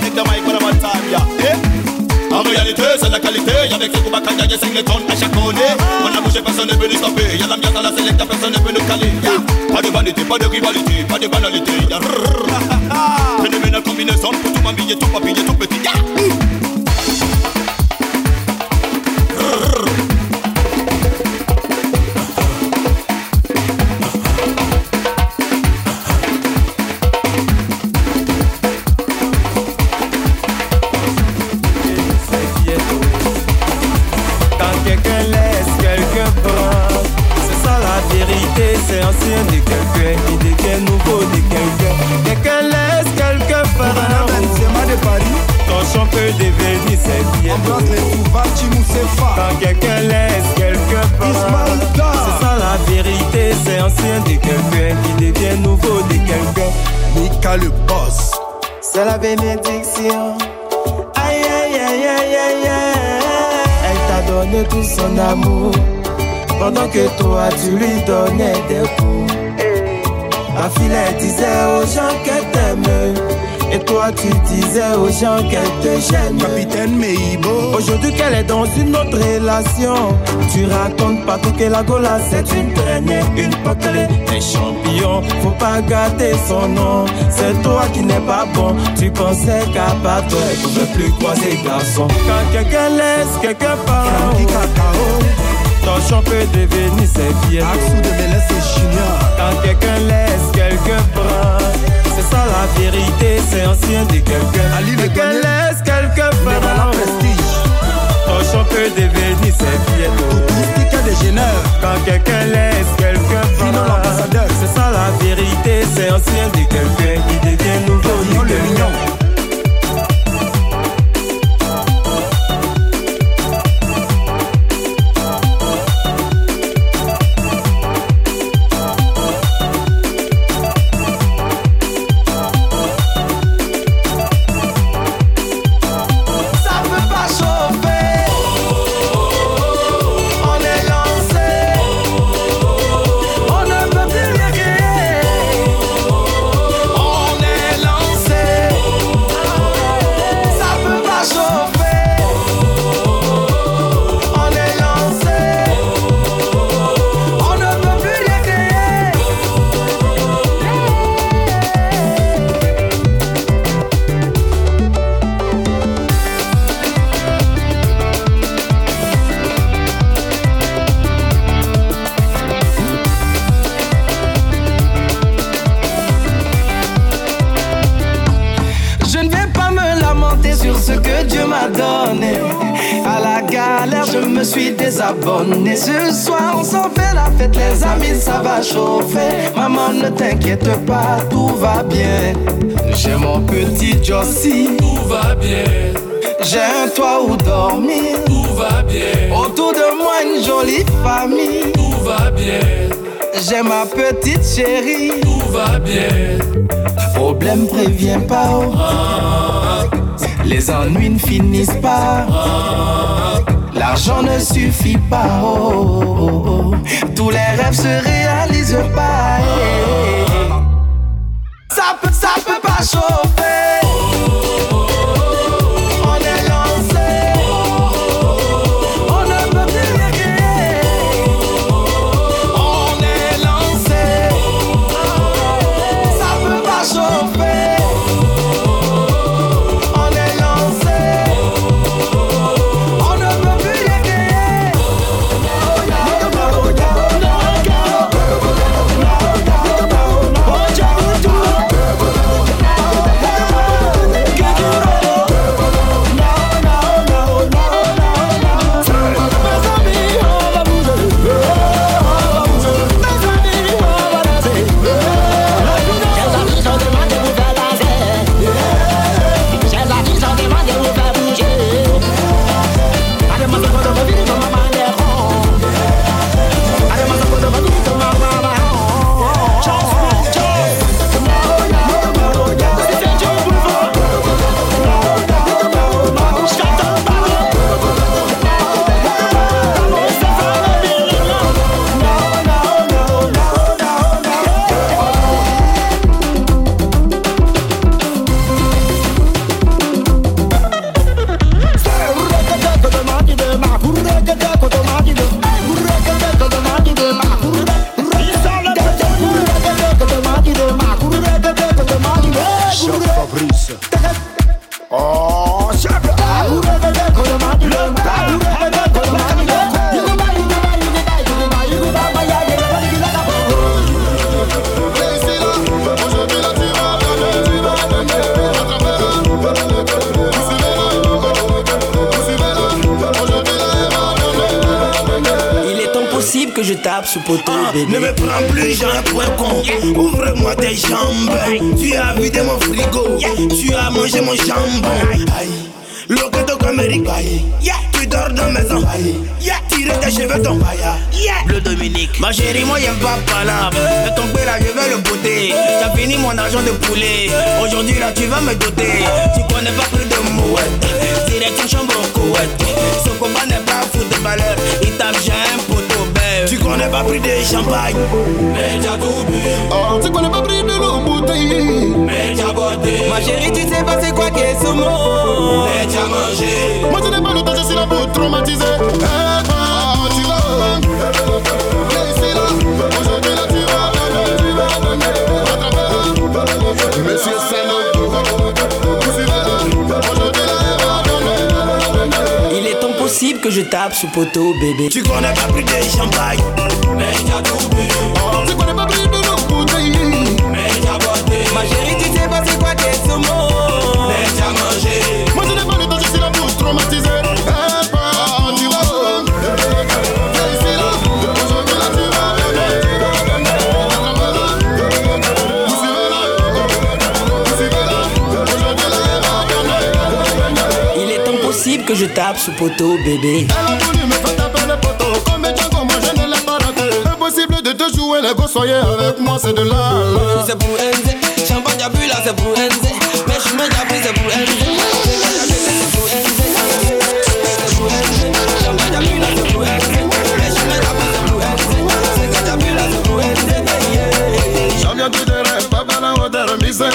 Les tonnes de Mike pour la bataille yeah. En réalité c'est la qualité Y'a avec les Kubakanga Y'a cinq les tonnes Aisha connaît On a bougé personne ne peut nous stopper Y'a dans la sélecta Personne ne peut nous caler. Pas de vanité, pas de rivalité Pas de banalité yeah. Phénoménal. ses pieds. Quand quelqu'un laisse, quelqu'un prend. C'est ça la vérité, c'est ancien de quelqu'un qui devient nouveau de quelqu'un. Mika le boss. C'est la bénédiction. Aïe aïe aïe aïe aïe aïe. Elle t'a donné tout son amour. Pendant que toi tu lui donnais des coups. La fille elle disait aux gens qu'elle t'aime. Et toi tu disais aux gens qu'elle te gêne. Capitaine Meibo. Aujourd'hui qu'elle est dans une autre relation. Tu racontes pas que la Gola c'est une traînée, une potelée. Des champions, faut pas gâter son nom. C'est toi qui n'es pas bon. Tu pensais qu'à part toi, elle pouvait plus croiser garçon. Quand quelqu'un laisse, quelqu'un part. Ton champ peut devenir ses pieds. Quand quelqu'un laisse, quelqu'un prend. C'est ça la vérité, c'est ancien de quelqu'un. Quelqu'un laisse, quelqu'un prend. Ton champ peut devenir ses pieds. Quand quelqu'un laisse, quelqu'un prend. C'est ça la vérité, c'est ancien de quelqu'un qui devient nouveau quelqu'un. T'inquiète pas, tout va bien. J'ai mon petit Jossie, tout va bien. J'ai un toit où dormir, tout va bien. Autour de moi, une jolie famille, tout va bien. J'ai ma petite chérie, tout va bien. Problème prévient pas. oh. Les ennuis ne finissent pas. L'argent ne suffit pas. oh. Tous les rêves se réalisent pas. Ça peut, ça peut pas. Tape ce poteau, bébé. Ne me prends plus, j'ai un point con. Ouvre-moi tes jambes. Tu as vidé mon frigo. Tu as mangé mon jambon. Aïe. Locato Camérique. Tu dors dans ma maison. Tire tes cheveux, ton paille. Bleu Dominique. Ma chérie, moi j'aime pas palabre. De ton père là, je vais le botter. T'as fini mon argent de poulet. Aujourd'hui là, tu vas me doter. Tu connais pas plus de mouette. Direction chambre au couette. Pas plus de champagne. Mais t'as tout bu. Oh, tu connais pas pris de l'eau bouteille. Mais t'as botté. Ma chérie, tu sais pas c'est quoi qu'est ce mot. Mais t'as mangé. Moi je n'ai pas le temps, je suis là pour traumatiser. Eh ben, tu vas aujourd'hui là tu vas tu vas Impossible que je tape ce poteau, bébé. Tu connais pas plus de champagne. Mais que je tape ce poteau, bébé. Elle a voulu me faire taper les poteaux Comme moi je ne l'ai pas raté Impossible de te jouer les gosses, soyez avec moi, c'est de là C'est pour NZ. Champagne à bu là, c'est pour NZ. Mais je me c'est pour NZ. Champagne à bu là, c'est pour. Champion papa la hauteur, mise en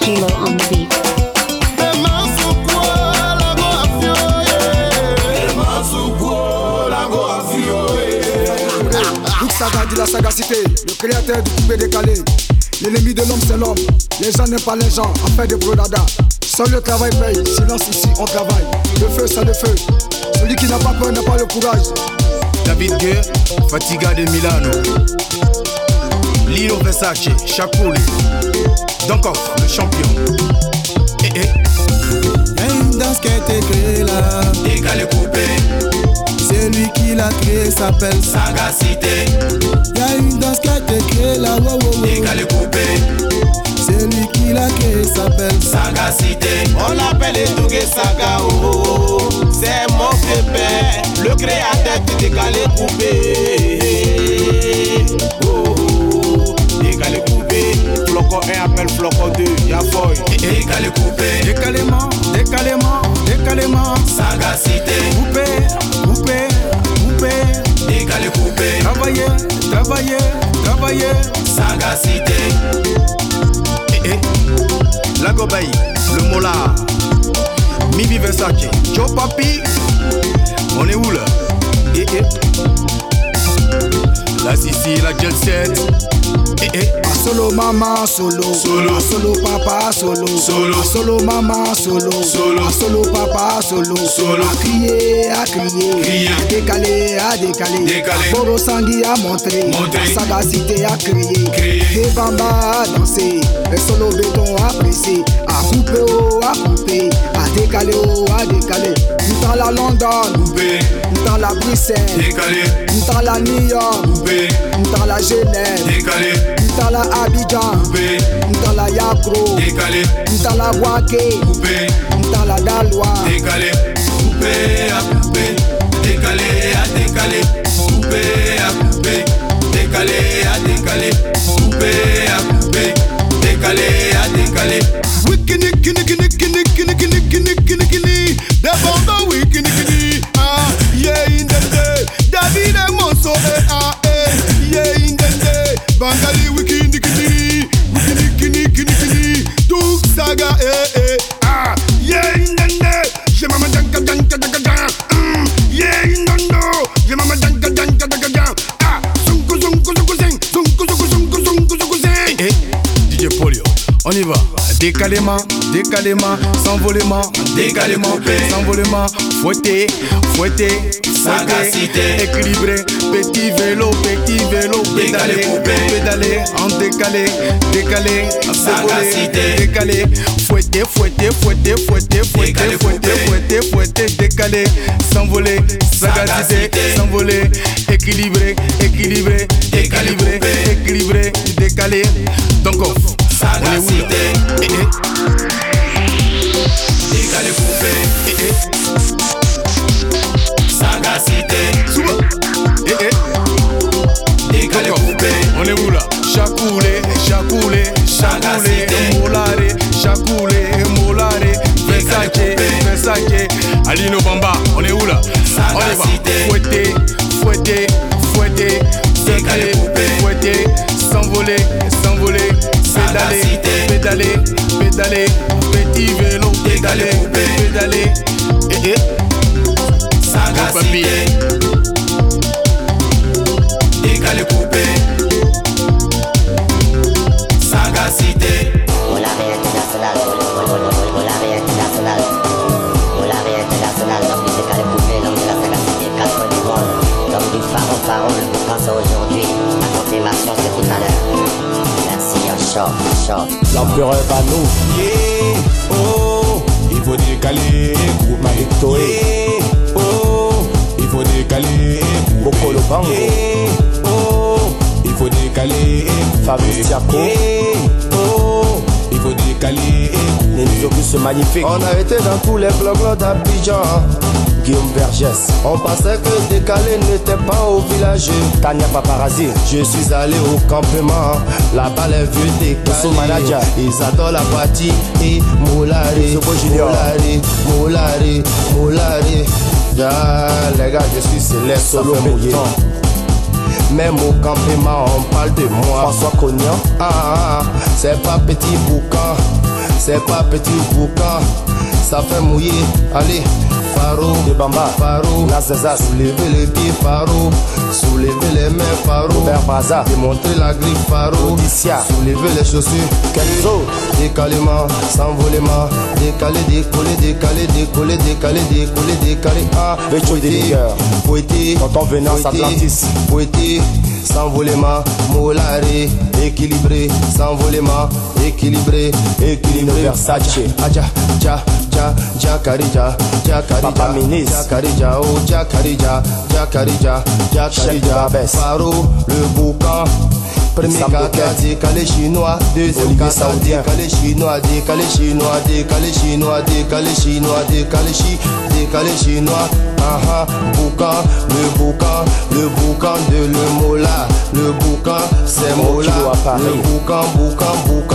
Kilo on the beat. Luc Saga dit la sagacité, le créateur du coupé décalé. L'ennemi de l'homme c'est l'homme, les gens n'aiment pas les gens, affaire de brodada. Seul le travail paye, silence ici on travaille. Le feu c'est le feu, celui qui n'a pas peur n'a pas le courage. David Gueux, Fatiga de Milano. Lilo Versace, Chakuli. Dankoff, le champion. Eh eh. Y'a une danse qui a été créée là. Décalé coupé. C'est lui qui l'a créée, s'appelle Sagacité. Y'a une danse qui a été créée là. Wow, wow, wow. Décalé coupé. C'est lui qui l'a créée, s'appelle Sagacité. On l'appelle Edougue Saga, oh, oh, oh. c'est mon pépère, le créateur du décalé coupé. Appelle Floco 2, y'a boy. Décalé coupé. Décalément, décalément, décalément. Sagacité. Coupé, coupé, coupé. Décalé coupé. Travailler, travailler, travailler. Sagacité. Eh eh. Lagobaï, le mola. Mimi Versace, Joe Papi. On est où là? Eh eh. La Sissi, la Jet Set. Eh eh. Solo mama solo, Solo. solo papa solo, Solo. solo mama solo, Solo. solo papa solo, Solo. à crier, à crier, Crier. à décaler, à décaler, Décaler. Boro Sangui à montrer, Montrer. la sagacité à crier, Crier. des bambas à danser, le solo béton à presser, à couper oh, à couper, à décaler oh, à décaler, dans la London, Coupé. la Bruxelles, Décalé. dans la New York, Coupé. la Genève, Décalé. dans la Abidjan, Coupé. dans la Yakro, Décalé. dans la Boaké, Coupé. dans la Dalois, Décalé. Coupé à coupé. Décalé à décalé. Coupé à coupé. Décalé à décalé. Décalément, décalément, s'envolement, décalément, s'envolement, fouetté, fouetté, fouetté, équilibré, petit vélo, petit vélo, pédalé, pédalé, en décalé, décalé, Sagacité. Décalé Fouetté, fouetté, fouetté, fouetté, fouetté, fouetté, fouetté, décalé. S'envoler Sagacité. S'envoler Équilibré, équilibré Équilibré, équilibré, décalé. Donc Sagacité. Décalé, coupé. Eh, eh. Sagacité. Souvent. Eh, décalé, coupé. On est où là? Chacoulé, chacoulé chacoulé, molare, chacoulé, molare, Versace, Versace, Alino Bamba, on est où là? On est bas. Fouetté, fouetté, fouetté, décalé, fouetté, s'envoler, s'envoler, pédaler, pédaler, pédaler, petit vélo, pédaler, pédaler, eh eh. Mon magnifique, On a été dans tous les blocs d'Abidjan. Guillaume Vergès, On pensait que décalé n'était pas au village. Tania Paparazzi, Je suis allé au campement, là-bas les vieux décalés. Ils adorent la partie et Junior. Moulare, Moulare, Moulare. Ah, les gars, je suis céleste, Solo fait mouiller. Béton. Même au campement, on parle de moi. François Cognan, Ah, ah, ah, c'est pas petit boucan, c'est pas petit boucan, ça fait mouiller. Allez, Faro, De Bamba, Faro, Nazazas, soulevez les pieds, Faro, soulevez les mains, Faro, Robert Braza, démontrez la griffe, Faro, Odissia, soulevez les chaussures, Kenzo, décalement, s'envolement, décalé, décollé, décalé, décollé, décalé, décollé, décalé, ah, Becho Déniqueur, fouetté, Tonton Venance fouetté, Atlantis. Fouetté, s'envolement, molaré, équilibré, s'envolement, équilibré, équilibré, Versace. aja, ja, ja, ja, karija, ja, karija, ja, karija, oh, ja, karija, ja, karija, ja, karija. Faro, le boucan, Premier Sam kata, Boquet. décalé chinois, deuxième kata, décalé chinois, décalé chinois, décalé chinois, décalé chinois, décalé chi, décalé chinois, ah ah, boucan, le boucan, le boucan de le mola, le boucan, c'est mola, le boucan, boucan, boucan,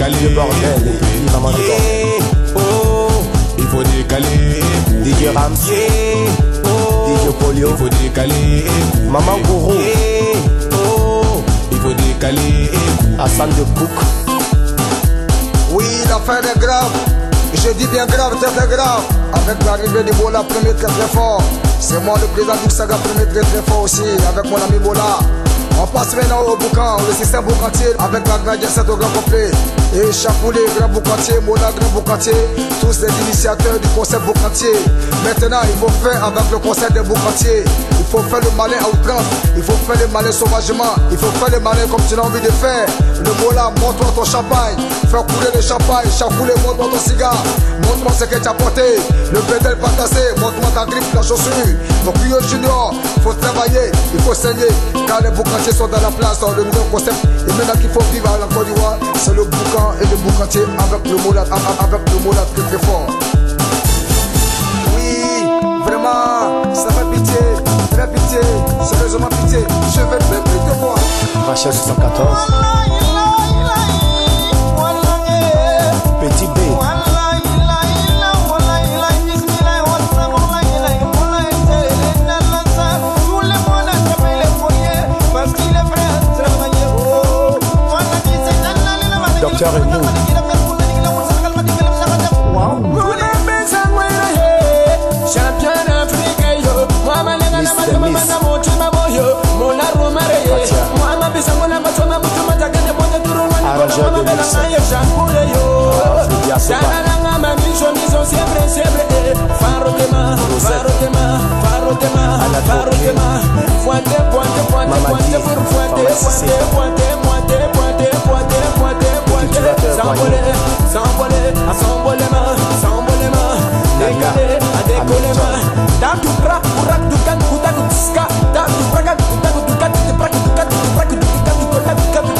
décaler, Le bordel, manger Yeah, oh, il faut décaler. DJ Rams, Yeah, oh, DJ Polio, il faut décaler, couper. Maman Gourou, Yeah, oh, il faut décaler, Hassan de Cook, Oui, l'affaire est grave. Je dis bien grave, très très grave. Avec l'arrivée du Bola, premier très très fort. C'est moi le président du Saga, premier très très fort aussi. Avec mon ami Bola. On passe maintenant au boucan, le système boucantier avec la grande cette au grand complet. Et Chapoulé, grand boucantier, Mola, grand boucantier, tous les initiateurs du concept boucantier. Maintenant, il faut faire avec le concept des boucantiers. Il faut faire le malin à outrance, il faut faire le malin sauvagement, il faut faire le malin comme tu l'as envie de faire. Le Mola, montre-moi ton champagne, fais couler le champagne, Chapoulé, montre-moi ton cigare, montre-moi ce que tu as porté. Le pédale pas cassé, montre-moi ta griffe, ta chaussure. Donc, Junior, faut travailler, il faut saigner, car les boucantiers sont dans la place, dans le nouveau concept. Et maintenant qu'il faut vivre à la Côte d'Ivoire, c'est le boucan et le boucantier avec le molat, avec le molat très très fort. pitié, sérieusement pitié, je vais plus te voir. Rachel 74. Petit B. Docteur sangola basoma butumatakane bonde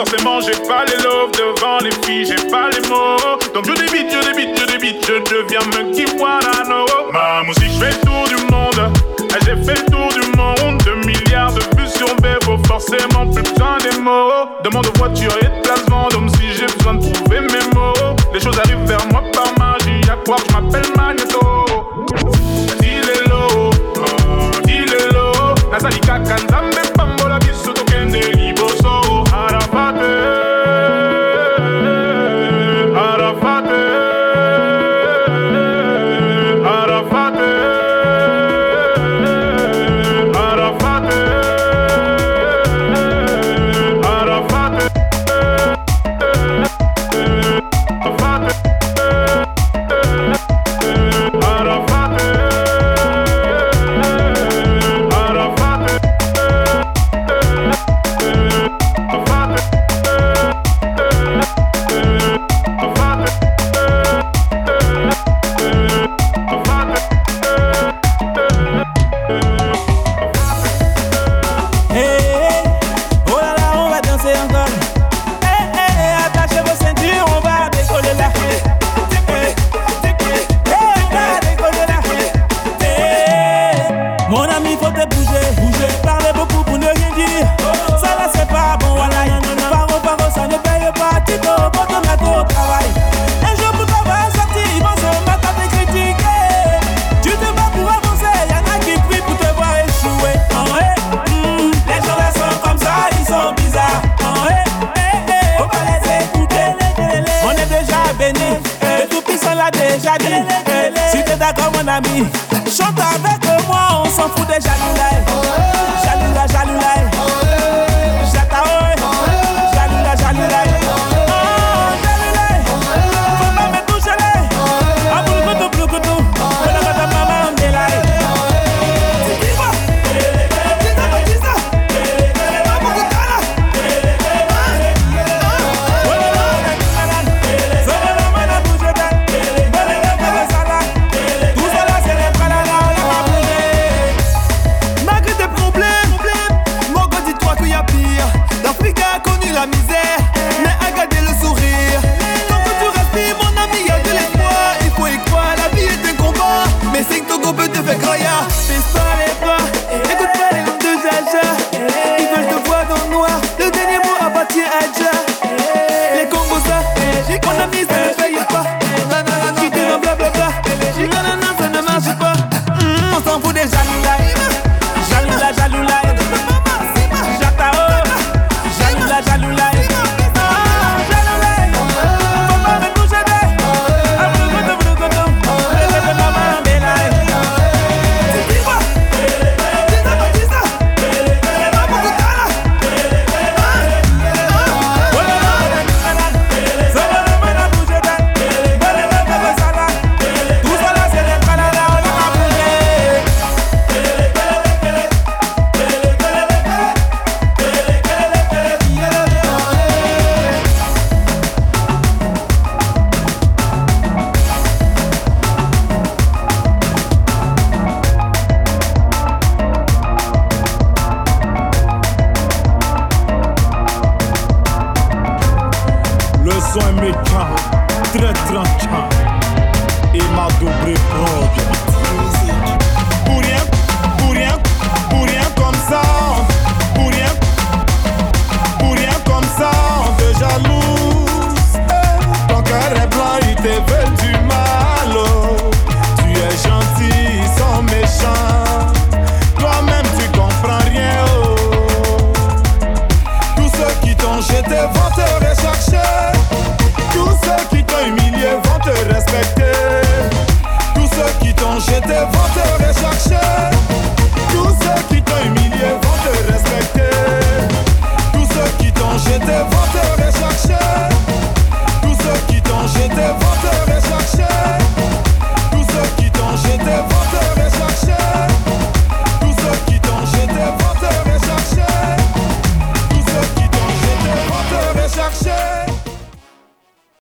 Forcément, j'ai pas les lobes devant les filles, j'ai pas les mots. Donc je débite, je débite, je débite, je deviens me qui wanna know. Ma musique, je fais le tour du monde. J'ai fait le tour du monde, 2 milliards de vues sur Bebo, forcément plus besoin des mots. Demande de voiture et de placement, d'homme si j'ai besoin de trouver mes mots. Les choses arrivent vers moi par magie, à quoi je m'appelle